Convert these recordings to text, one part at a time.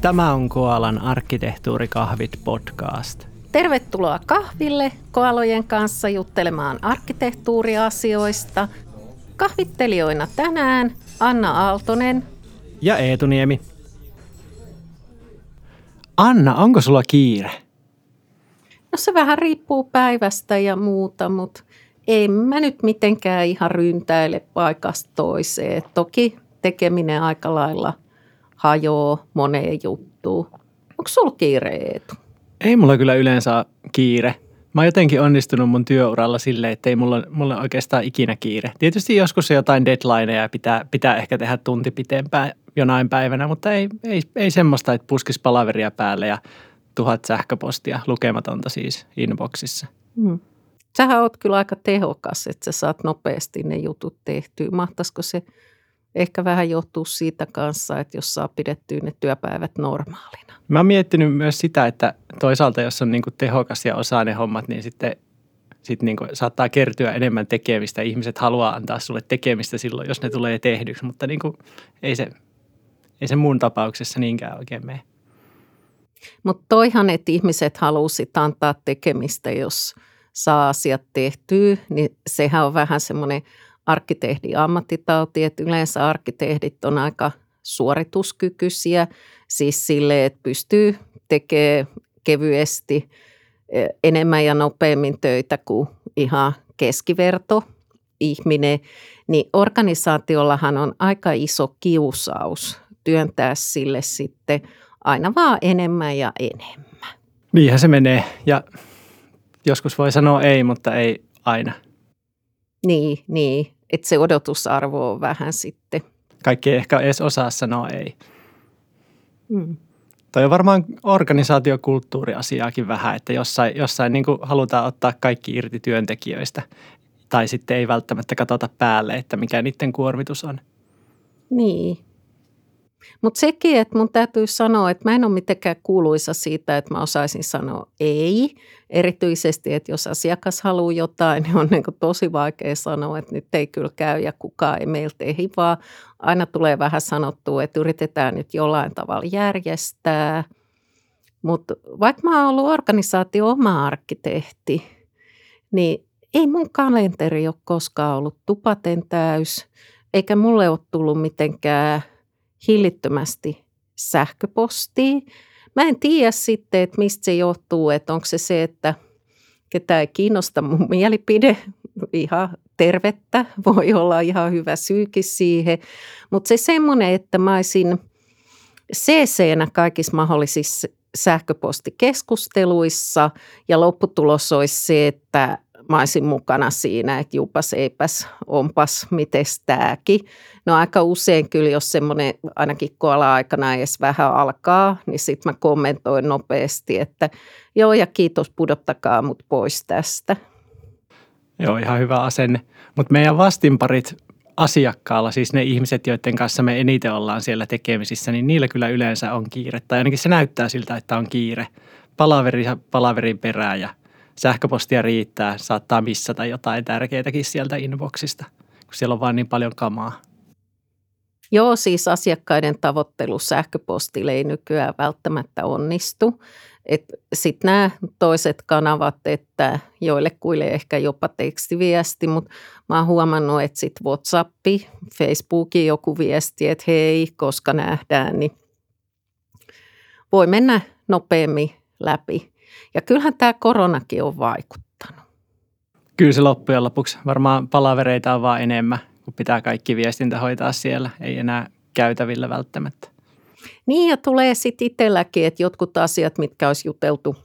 Tämä on Koalan arkkitehtuurikahvit podcast. Tervetuloa kahville koalojen kanssa juttelemaan arkkitehtuuriasioista. Kahvittelijoina tänään Anna Aaltonen ja Eetu Niemi. Anna, onko sulla kiire? No se vähän riippuu päivästä ja muuta, mutta en mä nyt mitenkään ihan ryntäile paikasta toiseen. Toki tekeminen aika lailla hajoo moneen juttuun. Onko sulla kiire Eetu? Ei mulla kyllä yleensä kiire. Mä oon jotenkin onnistunut mun työuralla silleen, että ei mulla, mulla oikeastaan ikinä kiire. Tietysti joskus on jotain deadlineja ja pitää, pitää ehkä tehdä tunti pitempään jonain päivänä, mutta ei, ei, ei semmoista, että puskis palaveria päälle ja tuhat sähköpostia, lukematonta siis inboxissa. Hmm. Sähän oot kyllä aika tehokas, että sä saat nopeasti ne jutut tehtyä. Mahtaisiko se ehkä vähän johtuu siitä kanssa, että jos saa pidettyä ne työpäivät normaalina. Mä oon miettinyt myös sitä, että toisaalta jos on niin kuin tehokas ja osaa ne hommat, niin sitten sit niin kuin saattaa kertyä enemmän tekemistä. Ihmiset haluaa antaa sulle tekemistä silloin, jos ne tulee tehdyksi, mutta niin kuin ei, se, ei se mun tapauksessa niinkään oikein mene. Mutta toihan, että ihmiset halusit antaa tekemistä, jos saa asiat tehtyä, niin sehän on vähän semmoinen – arkkitehdin ammattitauti, että yleensä arkkitehdit on aika suorituskykyisiä, siis sille, että pystyy tekemään kevyesti e, enemmän ja nopeammin töitä kuin ihan keskiverto ihminen, niin organisaatiollahan on aika iso kiusaus työntää sille sitten aina vaan enemmän ja enemmän. Niinhän se menee ja joskus voi sanoa ei, mutta ei aina. Niin, niin. Että se odotusarvo on vähän sitten. Kaikki ei ehkä edes osaa sanoa ei. Mm. Toi on varmaan organisaatiokulttuuriasiaakin vähän, että jossain, jossain niin halutaan ottaa kaikki irti työntekijöistä. Tai sitten ei välttämättä katsota päälle, että mikä niiden kuormitus on. Niin, mutta sekin, että mun täytyy sanoa, että mä en ole mitenkään kuuluisa siitä, että mä osaisin sanoa ei. Erityisesti, että jos asiakas haluaa jotain, niin on niin tosi vaikea sanoa, että nyt ei kyllä käy ja kukaan ei meiltä ehdi, vaan aina tulee vähän sanottua, että yritetään nyt jollain tavalla järjestää. Mutta vaikka mä oon ollut organisaatio oma arkkitehti, niin ei mun kalenteri ole koskaan ollut tupaten täys, eikä mulle ole tullut mitenkään – hillittömästi sähköpostia. Mä en tiedä sitten, että mistä se johtuu, että onko se se, että ketä ei kiinnosta mun mielipide, ihan tervettä, voi olla ihan hyvä syykin siihen, mutta se semmoinen, että mä olisin CC-nä kaikissa mahdollisissa sähköpostikeskusteluissa ja lopputulos olisi se, että mä olisin mukana siinä, että jupas eipäs, onpas, mites tääkin. No aika usein kyllä, jos semmoinen ainakin koala-aikana edes vähän alkaa, niin sitten mä kommentoin nopeasti, että joo ja kiitos, pudottakaa mut pois tästä. Joo, ihan hyvä asenne. Mutta meidän vastinparit asiakkaalla, siis ne ihmiset, joiden kanssa me eniten ollaan siellä tekemisissä, niin niillä kyllä yleensä on kiire. Tai ainakin se näyttää siltä, että on kiire. Palaveri palaverin perään ja sähköpostia riittää, saattaa missata jotain tärkeitäkin sieltä inboxista, kun siellä on vain niin paljon kamaa. Joo, siis asiakkaiden tavoittelu sähköpostille ei nykyään välttämättä onnistu. Sitten nämä toiset kanavat, että joille kuille ehkä jopa tekstiviesti, mutta mä oon huomannut, että sitten Whatsappi, Facebookin joku viesti, että hei, koska nähdään, niin voi mennä nopeammin läpi. Ja kyllähän tämä koronakin on vaikuttanut. Kyllä se loppujen lopuksi. Varmaan palavereita on vaan enemmän, kun pitää kaikki viestintä hoitaa siellä. Ei enää käytävillä välttämättä. Niin ja tulee sitten itselläkin, että jotkut asiat, mitkä olisi juteltu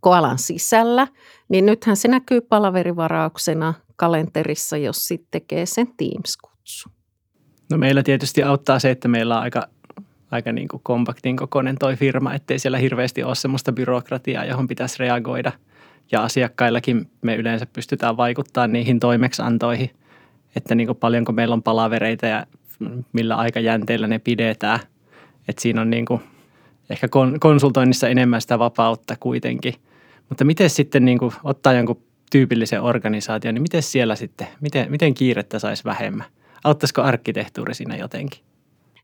koalan sisällä, niin nythän se näkyy palaverivarauksena kalenterissa, jos sitten tekee sen Teams-kutsu. No meillä tietysti auttaa se, että meillä on aika aika niin kuin kompaktin kokoinen toi firma, ettei siellä hirveästi ole semmoista byrokratiaa, johon pitäisi reagoida. Ja asiakkaillakin me yleensä pystytään vaikuttamaan niihin toimeksiantoihin, että niin kuin paljonko meillä on palavereita ja millä aikajänteillä ne pidetään. Että siinä on niin kuin ehkä konsultoinnissa enemmän sitä vapautta kuitenkin. Mutta miten sitten niin kuin ottaa jonkun tyypillisen organisaation, niin miten siellä sitten, miten, miten kiirettä saisi vähemmän? Auttaisiko arkkitehtuuri siinä jotenkin?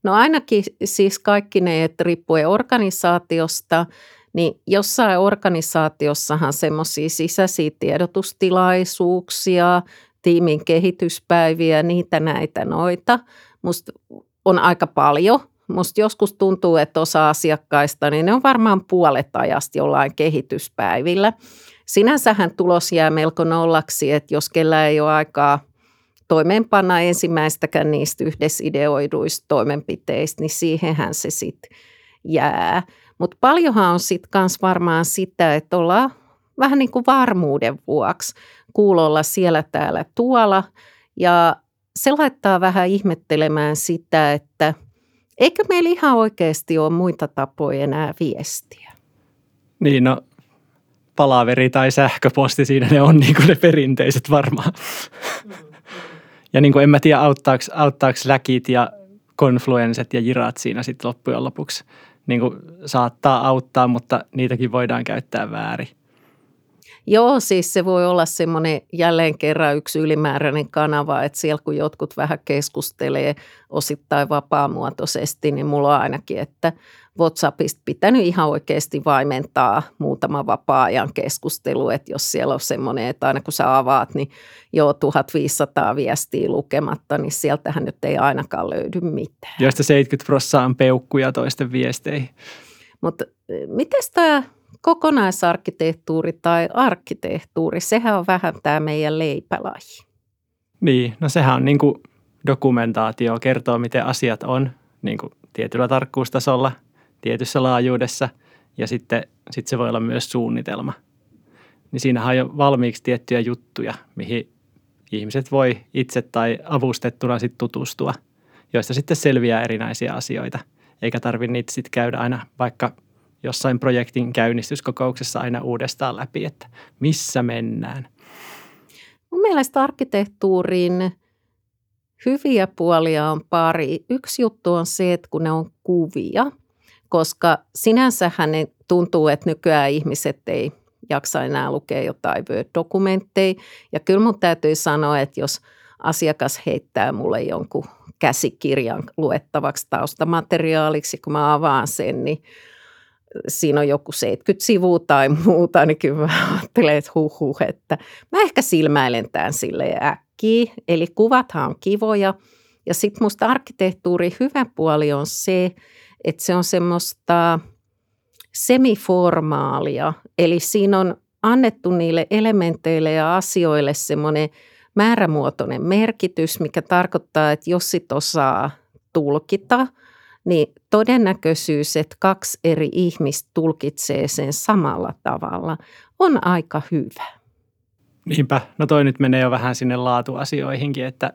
No ainakin siis kaikki ne, että riippuen organisaatiosta, niin jossain organisaatiossahan semmoisia sisäisiä tiedotustilaisuuksia, tiimin kehityspäiviä, niitä näitä noita. Musta on aika paljon. Musta joskus tuntuu, että osa asiakkaista, niin ne on varmaan puolet ajasta jollain kehityspäivillä. Sinänsähän tulos jää melko nollaksi, että jos kellä ei ole aikaa toimeenpanna ensimmäistäkään niistä yhdessä ideoiduista toimenpiteistä, niin siihenhän se sitten jää. Mutta paljonhan on sitten kans varmaan sitä, että ollaan vähän niin kuin varmuuden vuoksi kuulolla siellä täällä tuolla. Ja se laittaa vähän ihmettelemään sitä, että eikö meillä ihan oikeasti ole muita tapoja enää viestiä. Niin, no palaveri tai sähköposti, siinä ne on niin kuin ne perinteiset varmaan. Mm. Ja niin kuin en mä tiedä, auttaako, auttaako läkit ja konfluenset ja jirat siinä sitten loppujen lopuksi. Niin kuin saattaa auttaa, mutta niitäkin voidaan käyttää väärin. Joo, siis se voi olla semmoinen jälleen kerran yksi ylimääräinen kanava, että siellä kun jotkut vähän keskustelee osittain vapaamuotoisesti, niin mulla on ainakin, että WhatsAppista pitänyt ihan oikeasti vaimentaa muutama vapaa-ajan keskustelu, että jos siellä on semmoinen, että aina kun sä avaat, niin joo 1500 viestiä lukematta, niin sieltähän nyt ei ainakaan löydy mitään. Joista 70 prosenttia on peukkuja toisten viesteihin. Mutta miten tämä kokonaisarkkitehtuuri tai arkkitehtuuri, sehän on vähän tämä meidän leipälaji. Niin, no sehän on niin kuin dokumentaatio, kertoo miten asiat on niin kuin tietyllä tarkkuustasolla, tietyssä laajuudessa ja sitten sit se voi olla myös suunnitelma. Niin siinähän on jo valmiiksi tiettyjä juttuja, mihin ihmiset voi itse tai avustettuna sitten tutustua, joista sitten selviää erinäisiä asioita. Eikä tarvitse niitä sitten käydä aina vaikka jossain projektin käynnistyskokouksessa aina uudestaan läpi, että missä mennään. Mun mielestä arkkitehtuurin hyviä puolia on pari. Yksi juttu on se, että kun ne on kuvia, koska sinänsähän ne tuntuu, että nykyään ihmiset ei jaksa enää lukea jotain Word-dokumentteja. Ja kyllä mun täytyy sanoa, että jos asiakas heittää mulle jonkun käsikirjan luettavaksi taustamateriaaliksi, kun mä avaan sen, niin siinä on joku 70 sivua tai muuta, niin kyllä mä ajattelen, että huh, huh että mä ehkä silmäilen tämän sille äkkiä. Eli kuvathan on kivoja. Ja sitten musta arkkitehtuuri hyvä puoli on se, että se on semmoista semiformaalia. Eli siinä on annettu niille elementeille ja asioille semmoinen määrämuotoinen merkitys, mikä tarkoittaa, että jos sit osaa tulkita – niin todennäköisyys, että kaksi eri ihmistä tulkitsee sen samalla tavalla, on aika hyvä. Niinpä. No toi nyt menee jo vähän sinne laatuasioihinkin, että,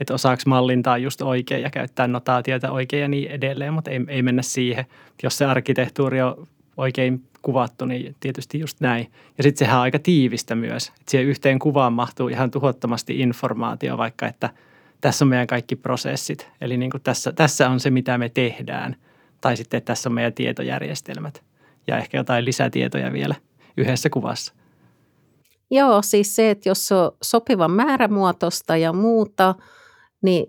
että osaako mallintaa just oikein ja käyttää notaatiota oikein ja niin edelleen, mutta ei, ei mennä siihen. Jos se arkkitehtuuri on oikein kuvattu, niin tietysti just näin. Ja sitten sehän on aika tiivistä myös, että siihen yhteen kuvaan mahtuu ihan tuhottomasti informaatio, vaikka että – tässä on meidän kaikki prosessit. Eli niin kuin tässä, tässä on se, mitä me tehdään. Tai sitten, tässä on meidän tietojärjestelmät. Ja ehkä jotain lisätietoja vielä yhdessä kuvassa. Joo, siis se, että jos on sopivan määrämuotoista ja muuta, niin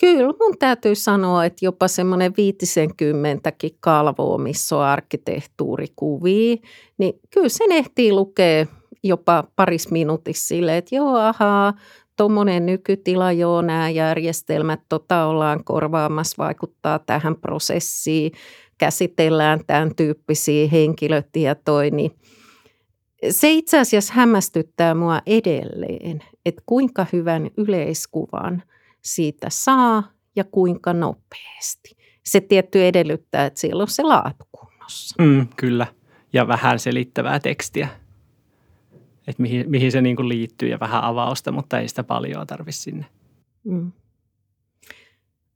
kyllä mun täytyy sanoa, että jopa semmoinen viitisenkymmentäkin kalvoa, missä on arkkitehtuurikuvia, niin kyllä sen ehtii lukea jopa paris minuutissa silleen, että joo, ahaa, tuommoinen nykytila, joo, nämä järjestelmät tota ollaan korvaamassa, vaikuttaa tähän prosessiin, käsitellään tämän tyyppisiä henkilötietoja, niin se itse asiassa hämmästyttää mua edelleen, että kuinka hyvän yleiskuvan siitä saa ja kuinka nopeasti. Se tietty edellyttää, että siellä on se laatu kunnossa. Mm, kyllä, ja vähän selittävää tekstiä että mihin, mihin se niin kuin liittyy ja vähän avausta, mutta ei sitä paljon tarvitse sinne. Mm.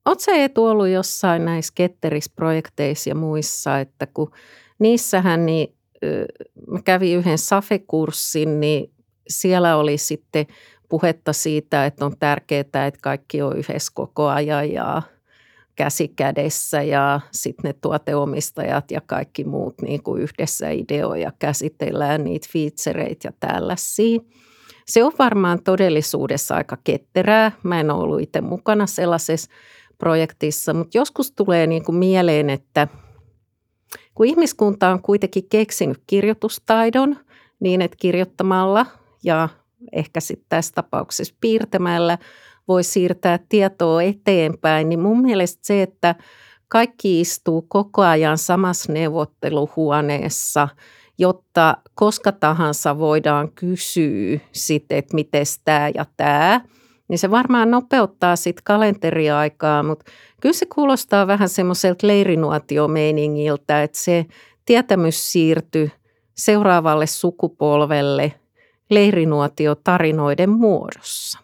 Oletko Eetu ollut jossain näissä ketterisprojekteissa ja muissa, että kun niissähän niin, mä kävin yhden SAFE-kurssin, niin siellä oli sitten puhetta siitä, että on tärkeää, että kaikki on yhdessä koko ajan ja käsi kädessä ja sitten ne tuoteomistajat ja kaikki muut niin kuin yhdessä ideoja käsitellään niitä featureita ja tällaisia. Se on varmaan todellisuudessa aika ketterää. Mä en ollut itse mukana sellaisessa projektissa, mutta joskus tulee niin kuin mieleen, että kun ihmiskunta on kuitenkin keksinyt kirjoitustaidon niin, että kirjoittamalla ja ehkä sitten tässä tapauksessa piirtämällä voi siirtää tietoa eteenpäin, niin mun mielestä se, että kaikki istuu koko ajan samassa neuvotteluhuoneessa, jotta koska tahansa voidaan kysyä sitten, että miten tämä ja tämä, niin se varmaan nopeuttaa sitten kalenteriaikaa, mutta kyllä se kuulostaa vähän semmoiselta leirinuotiomeiningiltä, että se tietämys siirtyy seuraavalle sukupolvelle leirinuotiotarinoiden muodossa.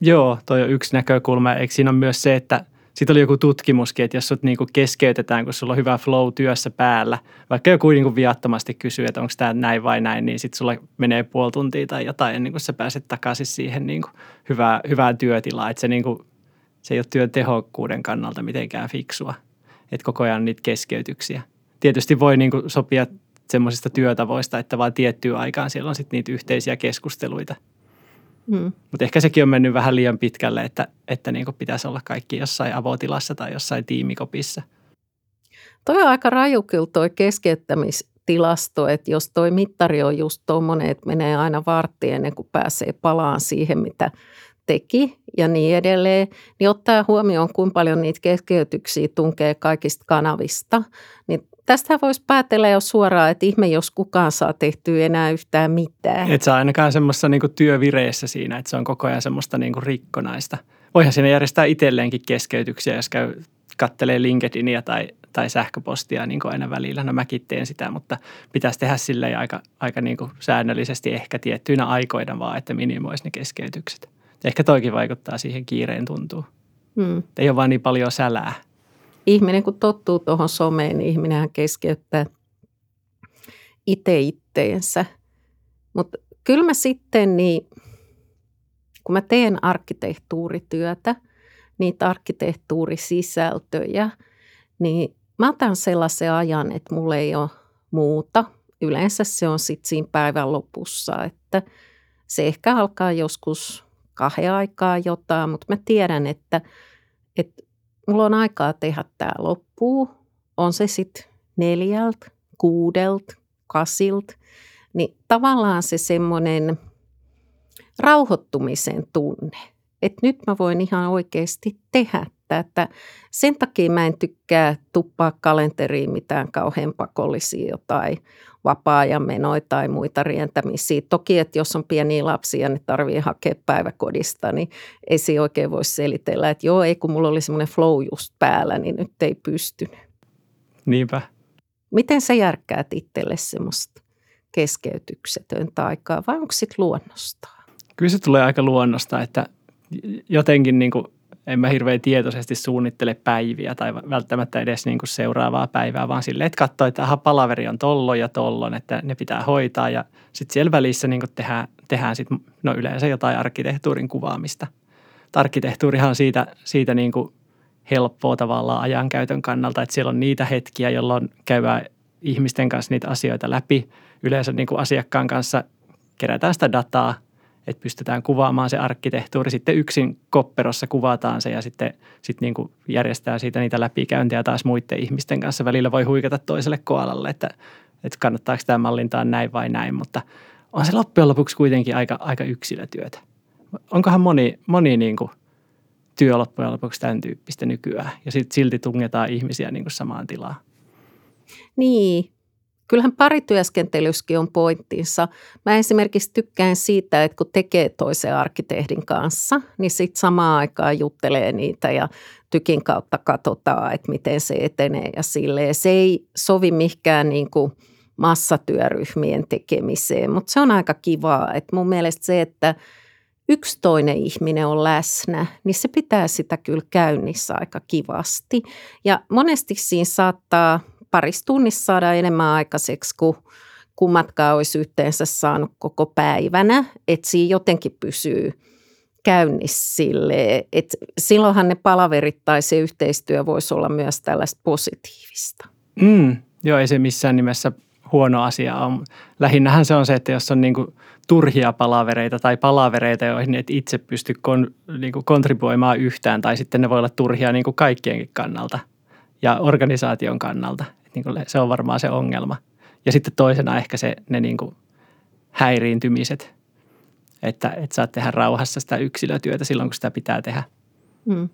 Joo, toi on yksi näkökulma. Eikö siinä on myös se, että sitten oli joku tutkimuskin, että jos sut niinku keskeytetään, kun sulla on hyvä flow työssä päällä, vaikka joku niinku viattomasti kysyy, että onko tämä näin vai näin, niin sitten sulla menee puoli tuntia tai jotain ennen kuin sä pääset takaisin siihen niinku hyvää, hyvään työtilaan. Että se, niinku, se ei ole työn tehokkuuden kannalta mitenkään fiksua, että koko ajan niitä keskeytyksiä. Tietysti voi niinku sopia semmoisista työtavoista, että vaan tiettyyn aikaan siellä on sitten niitä yhteisiä keskusteluita – Mm. Mutta ehkä sekin on mennyt vähän liian pitkälle, että, että niin pitäisi olla kaikki jossain avotilassa tai jossain tiimikopissa. Toi on aika raju kyllä toi keskeyttämistilasto, että jos toi mittari on just tuommoinen, että menee aina vartti ennen kuin pääsee palaan siihen, mitä teki ja niin edelleen, niin ottaa huomioon, kuinka paljon niitä keskeytyksiä tunkee kaikista kanavista, niin Tästä voisi päätellä jo suoraan, että ihme, jos kukaan saa tehtyä enää yhtään mitään. Et saa ainakaan semmoista niinku työvireessä siinä, että se on koko ajan semmoista niinku rikkonaista. Voihan siinä järjestää itselleenkin keskeytyksiä, jos käy kattelee LinkedInia tai, tai sähköpostia niin kuin aina välillä. No mäkin teen sitä, mutta pitäisi tehdä silleen aika, aika niin kuin säännöllisesti ehkä tiettyinä aikoina vaan, että minimoisi ne keskeytykset. Ehkä toikin vaikuttaa siihen kiireen tuntuu. Hmm. Ei ole vaan niin paljon sälää ihminen kun tottuu tuohon someen, niin ihminenhän keskeyttää itse itteensä. Mutta kyllä mä sitten, niin, kun mä teen arkkitehtuurityötä, niitä arkkitehtuurisisältöjä, niin mä otan sellaisen ajan, että mulla ei ole muuta. Yleensä se on sitten siinä päivän lopussa, että se ehkä alkaa joskus kahden aikaa jotain, mutta mä tiedän, että, että mulla on aikaa tehdä tämä loppuu, on se sitten neljältä, kuudelta, kasilta, niin tavallaan se semmoinen rauhoittumisen tunne, että nyt mä voin ihan oikeasti tehdä tätä. Sen takia mä en tykkää tuppaa kalenteriin mitään kauhean pakollisia jotain vapaa-ajan menoja tai muita rientämisiä. Toki, että jos on pieniä lapsia ja ne tarvii hakea päiväkodista, niin ei se oikein voi selitellä, että joo, ei kun mulla oli semmoinen flow just päällä, niin nyt ei pystynyt. Niinpä. Miten sä järkkäät itselle semmoista keskeytyksetöntä aikaa vai onko sitten luonnosta? Kyllä se tulee aika luonnosta, että jotenkin niin kuin en mä hirveän tietoisesti suunnittele päiviä tai välttämättä edes niin kuin seuraavaa päivää, vaan silleen, että katsoo, että aha, palaveri on tollon ja tollon, että ne pitää hoitaa ja sitten siellä välissä niin kuin tehdään, tehdään sit, no yleensä jotain arkkitehtuurin kuvaamista. Arkkitehtuurihan on siitä, siitä niin kuin helppoa tavallaan ajankäytön kannalta, että siellä on niitä hetkiä, jolloin käydään ihmisten kanssa niitä asioita läpi. Yleensä niin kuin asiakkaan kanssa kerätään sitä dataa – että pystytään kuvaamaan se arkkitehtuuri. Sitten yksin kopperossa kuvataan se ja sitten sit niin kuin järjestää siitä niitä läpikäyntiä taas muiden ihmisten kanssa. Välillä voi huikata toiselle koalalle, että, että kannattaako tämä mallintaa näin vai näin, mutta on se loppujen lopuksi kuitenkin aika, aika yksilötyötä. Onkohan moni, moni niin kuin työ loppujen lopuksi tämän tyyppistä nykyään ja sitten silti tungetaan ihmisiä niin kuin samaan tilaan? Niin, kyllähän parityöskentelyskin on pointtinsa. Mä esimerkiksi tykkään siitä, että kun tekee toisen arkkitehdin kanssa, niin sitten samaan aikaan juttelee niitä ja tykin kautta katsotaan, että miten se etenee ja silleen. Se ei sovi mihinkään niin kuin massatyöryhmien tekemiseen, mutta se on aika kivaa. Että mun mielestä se, että yksi toinen ihminen on läsnä, niin se pitää sitä kyllä käynnissä aika kivasti. Ja monesti siinä saattaa parissa tunnissa saadaan enemmän aikaiseksi kuin kummatkaan olisi yhteensä saanut koko päivänä. Että siinä jotenkin pysyy käynnissä silleen, että silloinhan ne palaverit tai se yhteistyö voisi olla myös tällaista positiivista. Mm, joo, ei se missään nimessä huono asia on. Lähinnähän se on se, että jos on niin kuin turhia palavereita tai palavereita, joihin et itse pysty kon, niin kuin kontribuoimaan yhtään, tai sitten ne voi olla turhia niin kuin kaikkienkin kannalta ja organisaation kannalta. Niin kuin se on varmaan se ongelma. Ja sitten toisena ehkä se, ne niin kuin häiriintymiset, että, että saat tehdä rauhassa sitä yksilötyötä silloin, kun sitä pitää tehdä. Mm.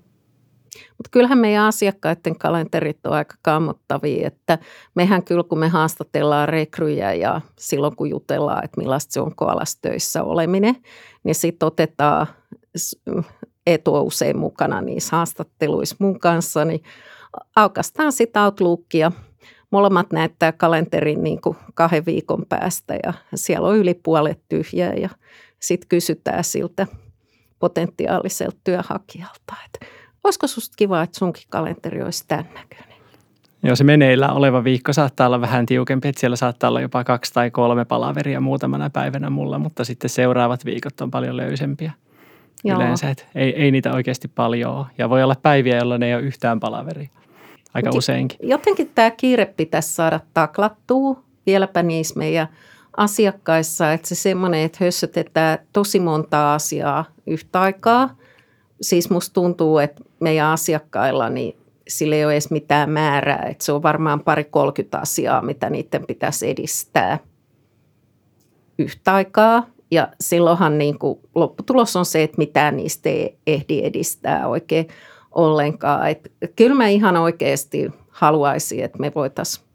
Mutta kyllähän meidän asiakkaiden kalenterit on aika kammottavia, että mehän kyllä kun me haastatellaan rekryjä ja silloin kun jutellaan, että millaista se on koalastöissä oleminen, niin sitten otetaan etua usein mukana niissä haastatteluissa mun kanssa, niin aukastaan sitä Outlookia. Molemmat näyttää kalenterin niin kuin kahden viikon päästä ja siellä on yli puolet tyhjää ja sitten kysytään siltä potentiaaliselta työhakijalta, että olisiko susta kiva, että sunkin kalenteri olisi tämän näköinen? Joo, se meneillä oleva viikko saattaa olla vähän tiukempi, että siellä saattaa olla jopa kaksi tai kolme palaveria muutamana päivänä mulla, mutta sitten seuraavat viikot on paljon löysempiä Joo. yleensä. Että ei, ei niitä oikeasti paljon ole. Ja voi olla päiviä, jolloin ei ole yhtään palaveria. Aika Mut useinkin. Jotenkin tämä kiire pitäisi saada taklattua vieläpä niissä meidän asiakkaissa, että se semmoinen, että hössötetään tosi monta asiaa yhtä aikaa. Siis musta tuntuu, että meidän asiakkailla niin sillä ei ole edes mitään määrää, että se on varmaan pari 30 asiaa, mitä niiden pitäisi edistää yhtä aikaa. Ja silloinhan niin kuin lopputulos on se, että mitään niistä ei ehdi edistää oikein ollenkaan. Et kyllä mä ihan oikeasti haluaisin, että me voitaisiin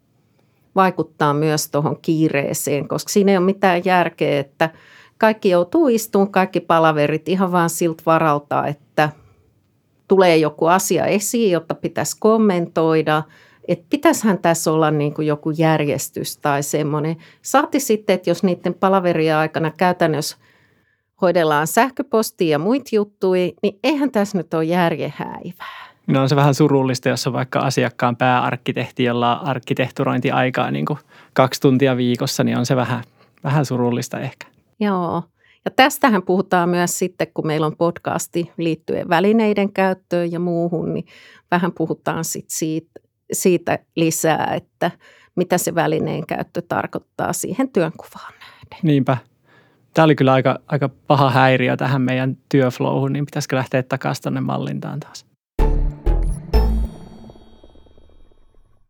vaikuttaa myös tuohon kiireeseen, koska siinä ei ole mitään järkeä, että kaikki joutuu istumaan, kaikki palaverit ihan vaan siltä varalta, että tulee joku asia esiin, jotta pitäisi kommentoida, että pitäisihän tässä olla niin kuin joku järjestys tai semmoinen. Saati sitten, että jos niiden palaveria aikana käytännössä hoidellaan sähköpostia ja muita juttuja, niin eihän tässä nyt ole järjehäivää. No on se vähän surullista, jos on vaikka asiakkaan pääarkkitehti, jolla on arkkitehturointiaikaa niin kuin kaksi tuntia viikossa, niin on se vähän, vähän surullista ehkä. Joo. Ja tästähän puhutaan myös sitten, kun meillä on podcasti liittyen välineiden käyttöön ja muuhun, niin vähän puhutaan sitten siitä, siitä lisää, että mitä se välineen käyttö tarkoittaa siihen työnkuvaan nähden. Niinpä. Tämä oli kyllä aika, aika paha häiriö tähän meidän työflowhun, niin pitäisikö lähteä takaisin tuonne mallintaan taas?